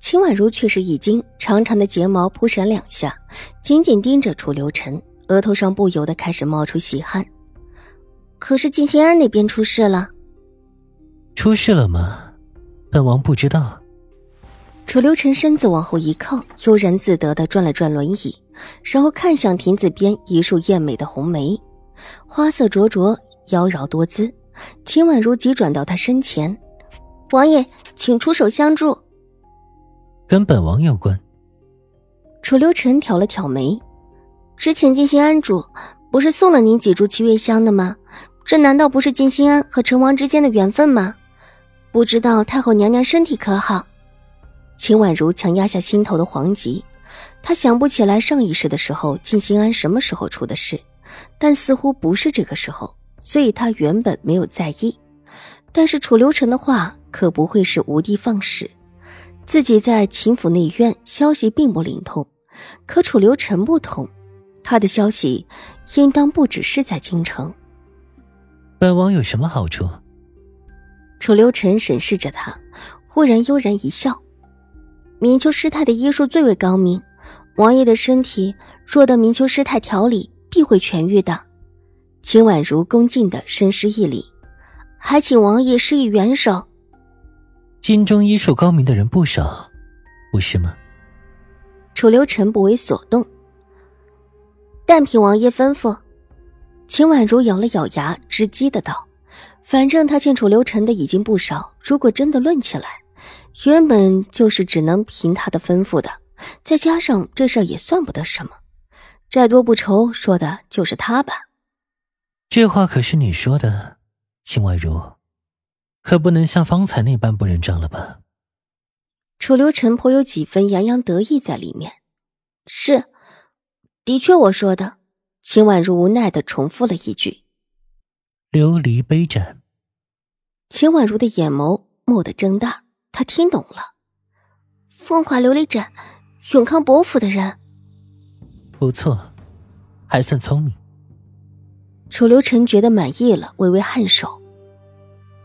秦婉如却是一惊，长长的睫毛扑闪两下，紧紧盯着楚留臣，额头上不由得开始冒出细汗。可是静心安那边出事了，出事了吗？本王不知道。楚留臣身子往后一靠，悠然自得的转了转轮椅，然后看向亭子边一束艳美的红梅，花色灼灼，妖娆多姿。秦婉如急转到他身前：“王爷，请出手相助。”跟本王有关。楚留臣挑了挑眉，之前静心安主不是送了您几株七月香的吗？这难道不是静心安和成王之间的缘分吗？不知道太后娘娘身体可好？秦婉如强压下心头的惶急，她想不起来上一世的时候静心安什么时候出的事，但似乎不是这个时候，所以她原本没有在意。但是楚留臣的话可不会是无的放矢。自己在秦府内院消息并不灵通，可楚留臣不同，他的消息应当不只是在京城。本王有什么好处？楚留臣审视着他，忽然悠然一笑：“明秋师太的医术最为高明，王爷的身体若得明秋师太调理，必会痊愈的。”秦婉如恭敬的深施一礼，还请王爷施以援手。京中医术高明的人不少，不是吗？楚留臣不为所动。但凭王爷吩咐，秦婉如咬了咬牙，直击的道：“反正他欠楚留臣的已经不少，如果真的论起来，原本就是只能凭他的吩咐的。再加上这事儿也算不得什么，债多不愁，说的就是他吧？这话可是你说的，秦婉如。”可不能像方才那般不认账了吧？楚留臣颇有几分洋洋得意在里面。是，的确我说的。秦婉如无奈的重复了一句：“琉璃杯盏。”秦婉如的眼眸蓦地睁大，她听懂了。风华琉璃盏，永康伯府的人。不错，还算聪明。楚留臣觉得满意了，微微颔首。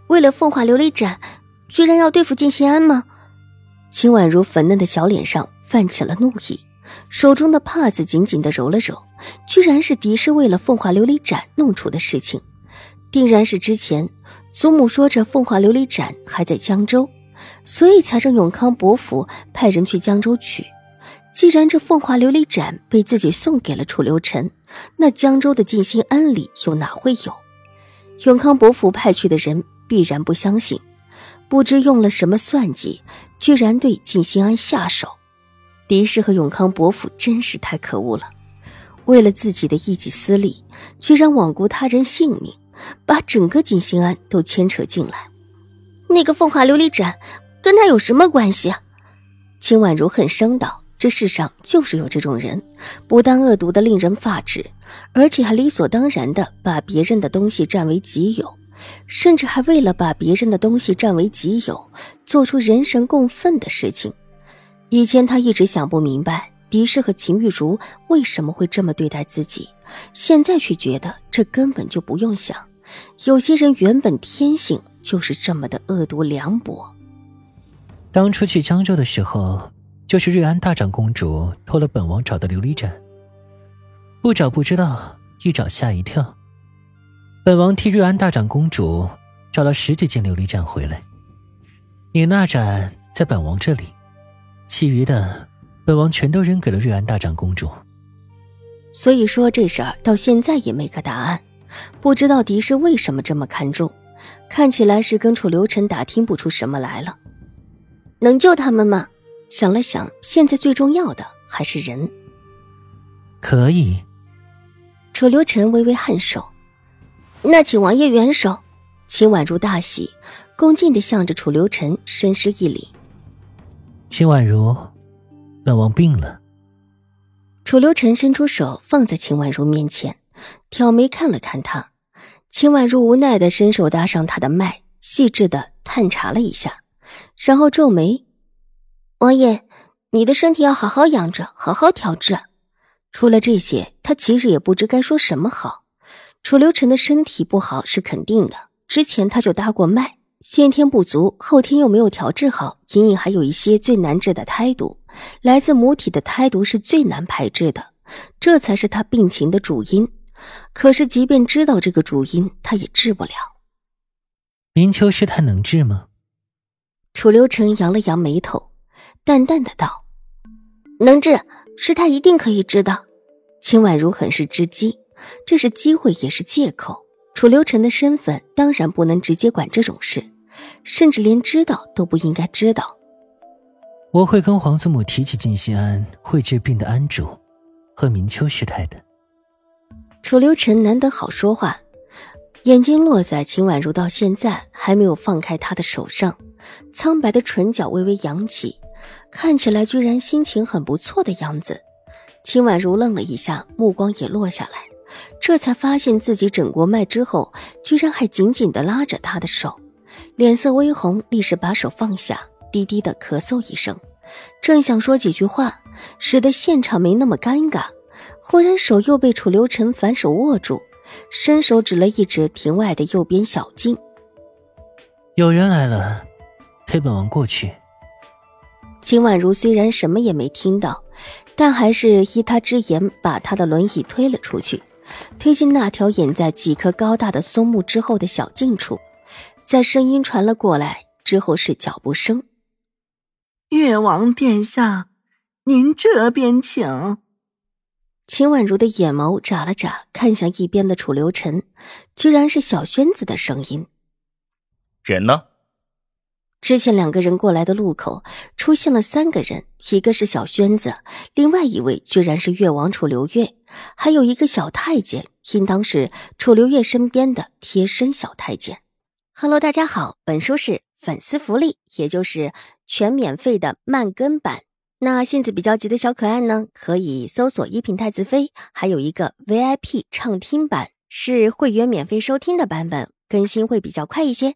为了凤华琉璃盏，居然要对付静心安吗？秦婉如粉嫩的小脸上泛起了怒意，手中的帕子紧紧的揉了揉。居然是狄氏为了凤华琉璃盏弄出的事情，定然是之前祖母说着凤华琉璃盏还在江州，所以才让永康伯府派人去江州取。既然这凤华琉璃盏被自己送给了楚留臣，那江州的静心安里又哪会有？永康伯府派去的人。必然不相信，不知用了什么算计，居然对静心安下手。狄氏和永康伯府真是太可恶了，为了自己的一己私利，居然罔顾他人性命，把整个静心安都牵扯进来。那个凤华琉璃盏跟他有什么关系？秦婉如恨声道：“这世上就是有这种人，不但恶毒的令人发指，而且还理所当然的把别人的东西占为己有。”甚至还为了把别人的东西占为己有，做出人神共愤的事情。以前他一直想不明白，狄氏和秦玉茹为什么会这么对待自己，现在却觉得这根本就不用想。有些人原本天性就是这么的恶毒凉薄。当初去江州的时候，就是瑞安大长公主偷了本王找的琉璃盏，不找不知道，一找吓一跳。本王替瑞安大长公主找了十几件琉璃盏回来，你那盏在本王这里，其余的本王全都扔给了瑞安大长公主。所以说这事儿到现在也没个答案，不知道狄氏为什么这么看重，看起来是跟楚留臣打听不出什么来了。能救他们吗？想了想，现在最重要的还是人。可以。楚留臣微微颔首。那请王爷援手。秦婉如大喜，恭敬的向着楚留臣深施一礼。秦婉如，本王病了。楚留臣伸出手放在秦婉如面前，挑眉看了看他。秦婉如无奈的伸手搭上他的脉，细致的探查了一下，然后皱眉：“王爷，你的身体要好好养着，好好调治。”除了这些，他其实也不知该说什么好。楚留臣的身体不好是肯定的，之前他就搭过脉，先天不足，后天又没有调治好，隐隐还有一些最难治的胎毒。来自母体的胎毒是最难排治的，这才是他病情的主因。可是，即便知道这个主因，他也治不了。明秋师太能治吗？楚留臣扬了扬眉头，淡淡的道：“能治，师太一定可以治的。”秦婉如很是知机，这是机会，也是借口。楚留臣的身份当然不能直接管这种事，甚至连知道都不应该知道。我会跟皇祖母提起静心庵会治病的庵主和明秋师太的。楚留臣难得好说话，眼睛落在秦婉如到现在还没有放开他的手上，苍白的唇角微微扬起，看起来居然心情很不错的样子。秦婉如愣了一下，目光也落下来，这才发现自己诊过脉之后，居然还紧紧的拉着他的手，脸色微红，立时把手放下。低低的咳嗽一声，正想说几句话，使得现场没那么尴尬，忽然手又被楚留臣反手握住，伸手指了一指庭外的右边小径：“有人来了，陪本王过去。”秦婉如虽然什么也没听到，但还是依他之言，把他的轮椅推了出去，推进那条隐在几棵高大的松木之后的小径处，在声音传了过来之后是脚步声。越王殿下，您这边请。秦婉如的眼眸眨了眨，看向一边的楚留臣，居然是小轩子的声音。人呢？之前两个人过来的路口出现了三个人，一个是小轩子，另外一位居然是越王楚留月，还有一个小太监，应当是楚留月身边的贴身小太监。Hello，大家好，本书是粉丝福利，也就是。全免费的慢更版，那性子比较急的小可爱呢，可以搜索“一品太子妃”，还有一个 VIP 畅听版，是会员免费收听的版本，更新会比较快一些。